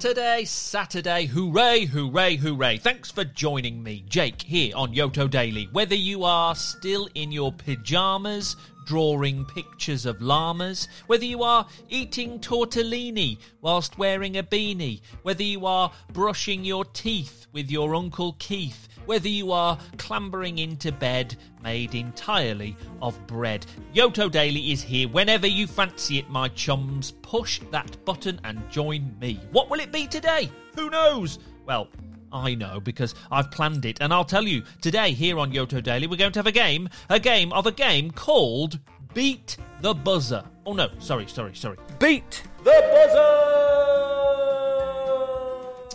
Saturday, Saturday, hooray, hooray, hooray. Thanks for joining me, Jake, here on Yoto Daily. Whether you are still in your pyjamas, drawing pictures of llamas, whether you are eating tortellini whilst wearing a beanie, whether you are brushing your teeth with your Uncle Keith, whether you are clambering into bed made entirely of bread. Yoto Daily is here whenever you fancy it, my chums. Push that button and join me. What will it be today? Who knows? Well, I know because I've planned it, and I'll tell you today here on Yoto Daily we're going to have a game, a game of a game called Beat the Buzzer. Oh no, sorry, sorry, sorry. Beat the Buzzer!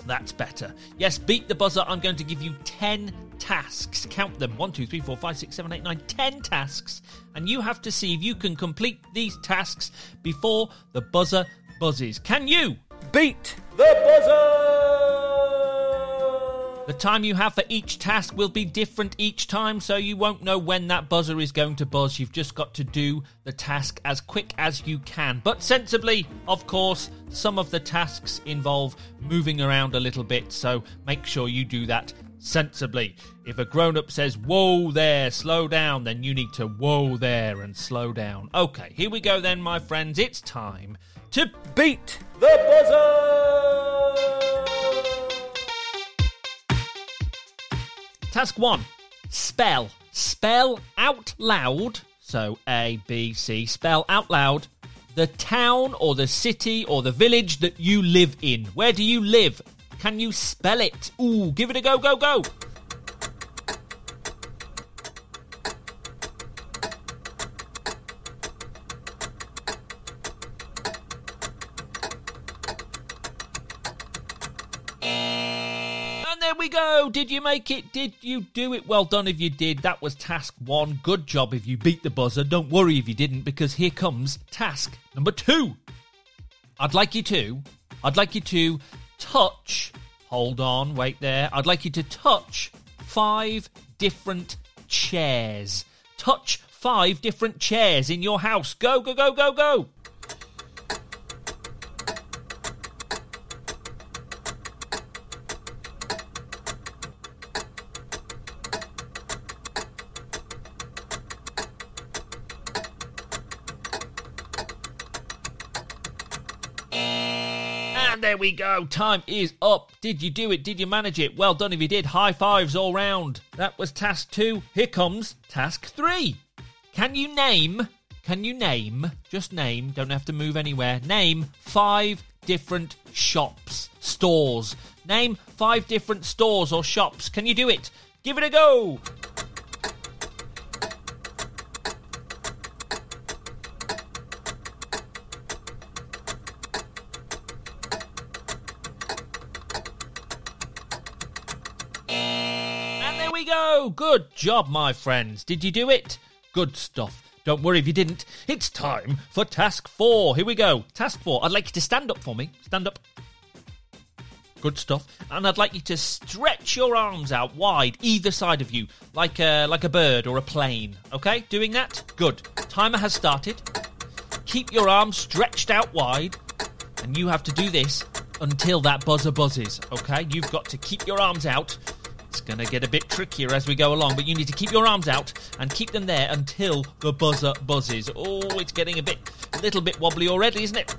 That's better. Yes, beat the buzzer. I'm going to give you 10 tasks. Count them 1, 2, 3, 4, 5, 6, 7, 8, 9, 10 tasks. And you have to see if you can complete these tasks before the buzzer buzzes. Can you? Beat the buzzer! The time you have for each task will be different each time, so you won't know when that buzzer is going to buzz. You've just got to do the task as quick as you can. But sensibly, of course, some of the tasks involve moving around a little bit, so make sure you do that sensibly. If a grown up says, Whoa there, slow down, then you need to whoa there and slow down. Okay, here we go then, my friends. It's time to beat the buzzer! Task one spell. Spell out loud. So A, B, C. Spell out loud the town or the city or the village that you live in. Where do you live? Can you spell it? Ooh, give it a go, go, go. Go. Did you make it? Did you do it? Well done if you did. That was task one. Good job if you beat the buzzer. Don't worry if you didn't, because here comes task number two. I'd like you to, I'd like you to touch, hold on, wait there. I'd like you to touch five different chairs. Touch five different chairs in your house. Go, go, go, go, go. And there we go. Time is up. Did you do it? Did you manage it? Well done if you did. High fives all round. That was task two. Here comes task three. Can you name? Can you name? Just name. Don't have to move anywhere. Name five different shops, stores. Name five different stores or shops. Can you do it? Give it a go. We. Good job, my friends. Did you do it? Good stuff. Don't worry if you didn't. It's time for task four. Here we go. Task four. I'd like you to stand up for me. Stand up. Good stuff. And I'd like you to stretch your arms out wide, either side of you, like a, like a bird or a plane. Okay? Doing that? Good. Timer has started. Keep your arms stretched out wide, and you have to do this until that buzzer buzzes. Okay? You've got to keep your arms out it's going to get a bit trickier as we go along, but you need to keep your arms out and keep them there until the buzzer buzzes. Oh, it's getting a bit, a little bit wobbly already, isn't it?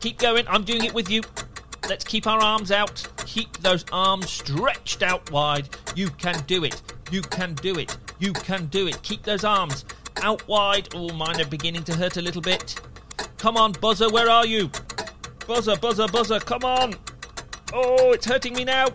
Keep going. I'm doing it with you. Let's keep our arms out. Keep those arms stretched out wide. You can do it. You can do it. You can do it. Keep those arms out wide. Oh, mine are beginning to hurt a little bit. Come on, buzzer, where are you? Buzzer, buzzer, buzzer, come on. Oh, it's hurting me now.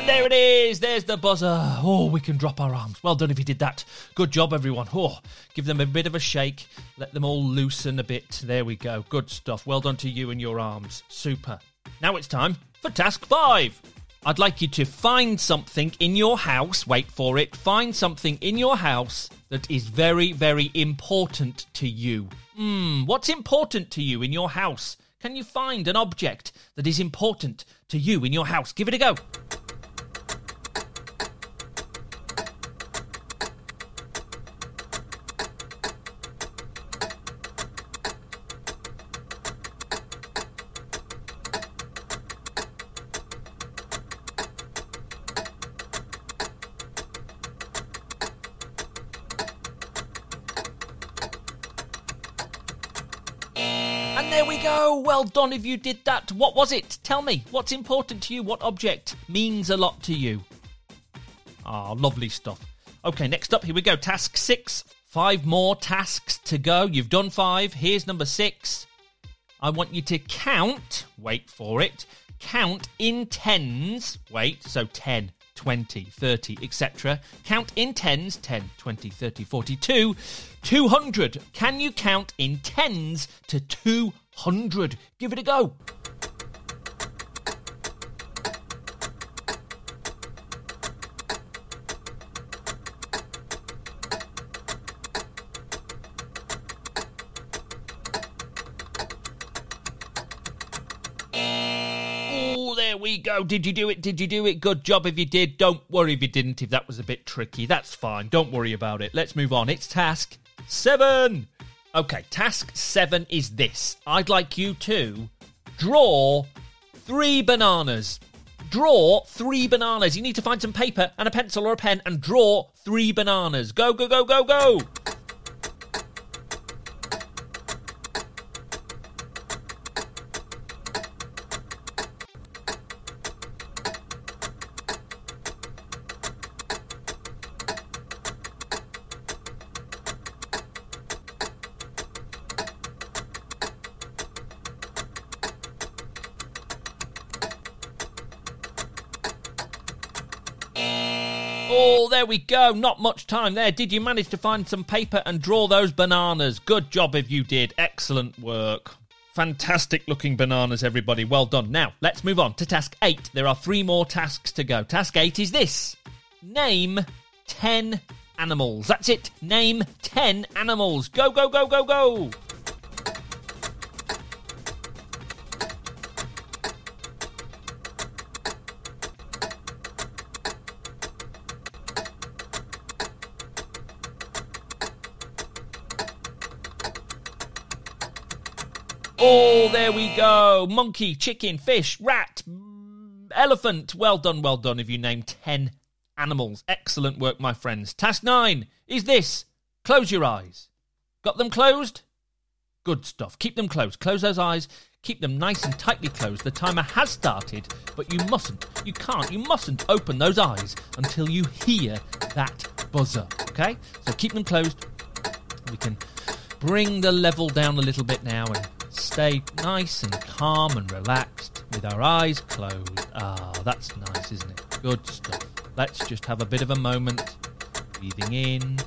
And there it is. There's the buzzer. Oh, we can drop our arms. Well done if you did that. Good job, everyone. Oh, give them a bit of a shake. Let them all loosen a bit. There we go. Good stuff. Well done to you and your arms. Super. Now it's time for task five. I'd like you to find something in your house. Wait for it. Find something in your house that is very, very important to you. Hmm, what's important to you in your house? Can you find an object that is important to you in your house? Give it a go. There we go. Well done if you did that. What was it? Tell me. What's important to you? What object means a lot to you? Ah, oh, lovely stuff. Okay, next up, here we go. Task six. Five more tasks to go. You've done five. Here's number six. I want you to count, wait for it, count in tens, wait, so 10, 20, 30, etc. Count in tens 10, 20, 30, 42, 200. Can you count in tens to 200? Give it a go. We go. Did you do it? Did you do it? Good job if you did. Don't worry if you didn't, if that was a bit tricky. That's fine. Don't worry about it. Let's move on. It's task seven. Okay, task seven is this. I'd like you to draw three bananas. Draw three bananas. You need to find some paper and a pencil or a pen and draw three bananas. Go, go, go, go, go. Oh, there we go. Not much time there. Did you manage to find some paper and draw those bananas? Good job if you did. Excellent work. Fantastic looking bananas, everybody. Well done. Now, let's move on to task eight. There are three more tasks to go. Task eight is this Name 10 animals. That's it. Name 10 animals. Go, go, go, go, go. Oh, there we go. Monkey, chicken, fish, rat, mm, elephant. Well done, well done. If you named 10 animals. Excellent work, my friends. Task 9 is this close your eyes. Got them closed? Good stuff. Keep them closed. Close those eyes. Keep them nice and tightly closed. The timer has started, but you mustn't, you can't, you mustn't open those eyes until you hear that buzzer. Okay? So keep them closed. We can bring the level down a little bit now and stay nice and calm and relaxed with our eyes closed. Ah, that's nice, isn't it? Good stuff. Let's just have a bit of a moment. Breathing in,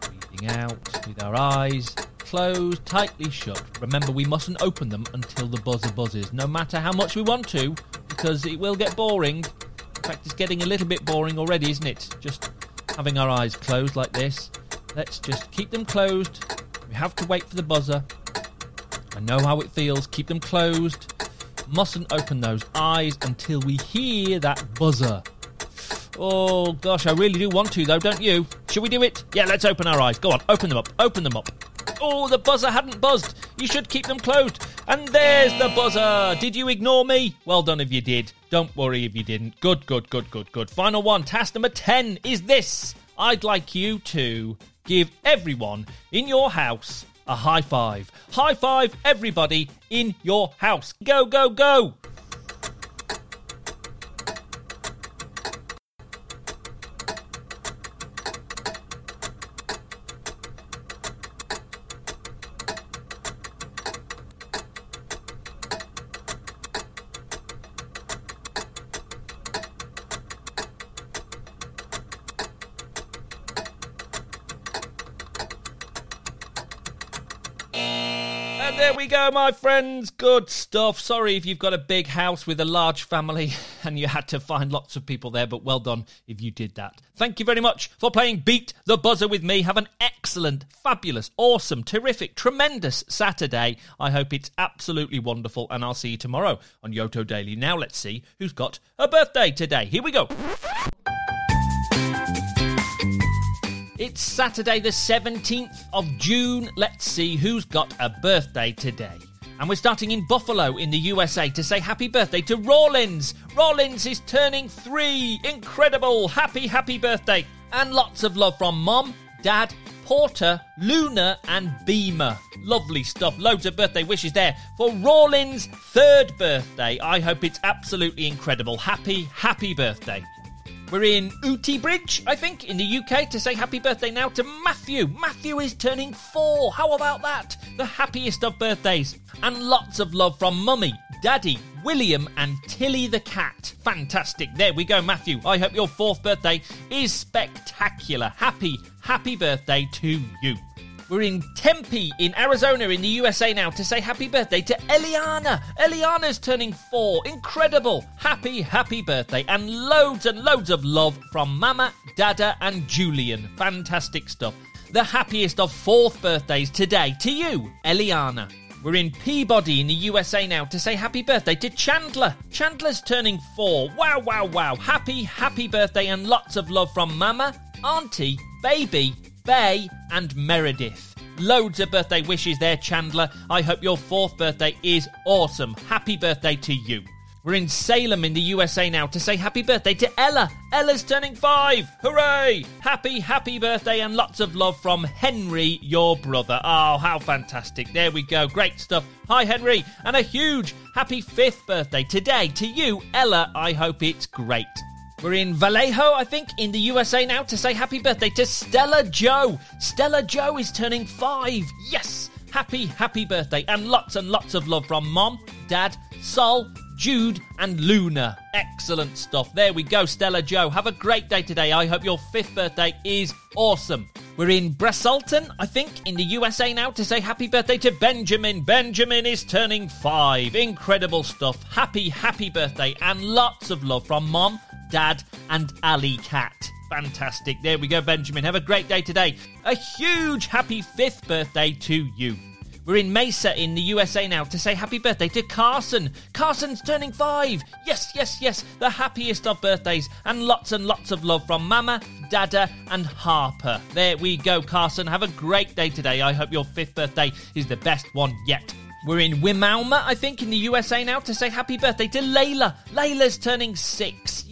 breathing out with our eyes closed, tightly shut. Remember, we mustn't open them until the buzzer buzzes, no matter how much we want to, because it will get boring. In fact, it's getting a little bit boring already, isn't it? Just having our eyes closed like this. Let's just keep them closed. We have to wait for the buzzer. I know how it feels. Keep them closed. Mustn't open those eyes until we hear that buzzer. Oh gosh, I really do want to though, don't you? Should we do it? Yeah, let's open our eyes. Go on, open them up. Open them up. Oh, the buzzer hadn't buzzed. You should keep them closed. And there's the buzzer. Did you ignore me? Well done if you did. Don't worry if you didn't. Good, good, good, good, good. Final one. Task number 10 is this. I'd like you to give everyone in your house a high five. High five, everybody in your house. Go, go, go. There we go, my friends. Good stuff. Sorry if you've got a big house with a large family and you had to find lots of people there, but well done if you did that. Thank you very much for playing Beat the Buzzer with me. Have an excellent, fabulous, awesome, terrific, tremendous Saturday. I hope it's absolutely wonderful, and I'll see you tomorrow on Yoto Daily. Now let's see who's got a birthday today. Here we go. It's Saturday, the 17th of June. Let's see who's got a birthday today. And we're starting in Buffalo in the USA to say happy birthday to Rawlins. Rawlins is turning three. Incredible. Happy, happy birthday. And lots of love from Mom, Dad, Porter, Luna, and Beamer. Lovely stuff. Loads of birthday wishes there for Rawlins' third birthday. I hope it's absolutely incredible. Happy, happy birthday. We're in Ooty Bridge, I think, in the UK to say happy birthday now to Matthew. Matthew is turning four. How about that? The happiest of birthdays. And lots of love from Mummy, Daddy, William, and Tilly the cat. Fantastic. There we go, Matthew. I hope your fourth birthday is spectacular. Happy, happy birthday to you. We're in Tempe, in Arizona, in the USA now to say happy birthday to Eliana. Eliana's turning four. Incredible. Happy, happy birthday. And loads and loads of love from Mama, Dada, and Julian. Fantastic stuff. The happiest of fourth birthdays today to you, Eliana. We're in Peabody in the USA now to say happy birthday to Chandler. Chandler's turning four. Wow, wow, wow. Happy, happy birthday and lots of love from Mama, Auntie, Baby, Bay, and Meredith. Loads of birthday wishes there, Chandler. I hope your fourth birthday is awesome. Happy birthday to you. We're in Salem in the USA now to say happy birthday to Ella. Ella's turning five. Hooray! Happy, happy birthday and lots of love from Henry, your brother. Oh, how fantastic. There we go. Great stuff. Hi, Henry. And a huge happy fifth birthday today to you, Ella. I hope it's great. We're in Vallejo, I think, in the USA now to say happy birthday to Stella Joe. Stella Joe is turning five. Yes! Happy, happy birthday. And lots and lots of love from Mom, Dad, Sol, Jude, and Luna. Excellent stuff. There we go, Stella Joe. Have a great day today. I hope your fifth birthday is awesome. We're in Bresalton, I think, in the USA now to say happy birthday to Benjamin. Benjamin is turning five. Incredible stuff. Happy, happy birthday, and lots of love from Mom, Dad, and Ali Cat. Fantastic. There we go, Benjamin. Have a great day today. A huge happy fifth birthday to you. We're in Mesa in the USA now to say happy birthday to Carson. Carson's turning five. Yes, yes, yes. The happiest of birthdays and lots and lots of love from Mama, Dada, and Harper. There we go, Carson. Have a great day today. I hope your fifth birthday is the best one yet. We're in Wimauma, I think, in the USA now to say happy birthday to Layla. Layla's turning six.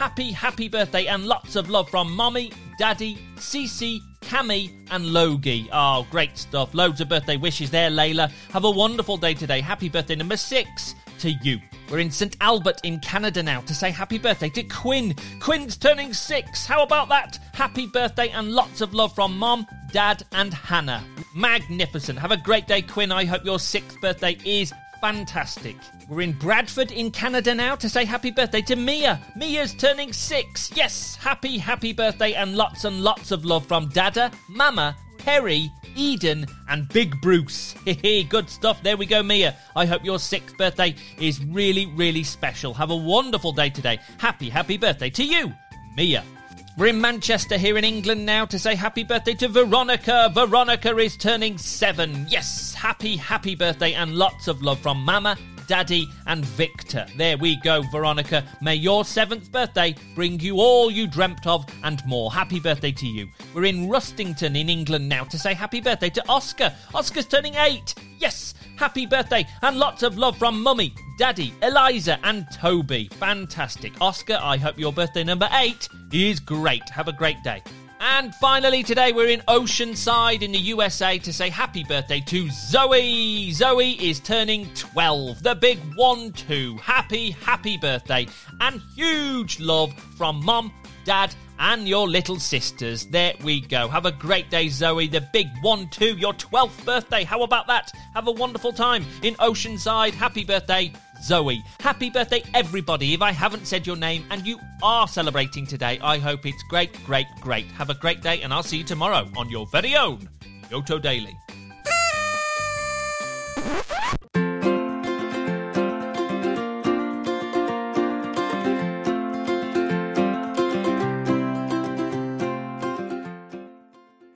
Happy, happy birthday and lots of love from Mommy, Daddy, Cece, Cami, and Logie. Oh, great stuff. Loads of birthday wishes there, Layla. Have a wonderful day today. Happy birthday number six to you. We're in St. Albert in Canada now to say happy birthday to Quinn. Quinn's turning six. How about that? Happy birthday and lots of love from Mom, Dad, and Hannah. Magnificent. Have a great day, Quinn. I hope your sixth birthday is fantastic. We're in Bradford in Canada now to say happy birthday to Mia. Mia's turning six. Yes, happy, happy birthday and lots and lots of love from Dada, Mama, Perry, Eden, and Big Bruce. Hehe, good stuff. There we go, Mia. I hope your sixth birthday is really, really special. Have a wonderful day today. Happy, happy birthday to you, Mia. We're in Manchester here in England now to say happy birthday to Veronica. Veronica is turning seven. Yes, happy, happy birthday and lots of love from Mama, Daddy, and Victor. There we go, Veronica. May your seventh birthday bring you all you dreamt of and more. Happy birthday to you. We're in Rustington in England now to say happy birthday to Oscar. Oscar's turning eight. Yes, happy birthday and lots of love from Mummy, Daddy, Eliza, and Toby. Fantastic. Oscar, I hope your birthday number eight is great. Have a great day. And finally, today we're in Oceanside in the USA to say happy birthday to Zoe. Zoe is turning 12, the big 1 2. Happy, happy birthday. And huge love from mum, dad, and your little sisters. There we go. Have a great day, Zoe. The big 1 2, your 12th birthday. How about that? Have a wonderful time in Oceanside. Happy birthday, Zoe. Happy birthday, everybody. If I haven't said your name and you are celebrating today, I hope it's great, great, great. Have a great day, and I'll see you tomorrow on your very own Yoto Daily.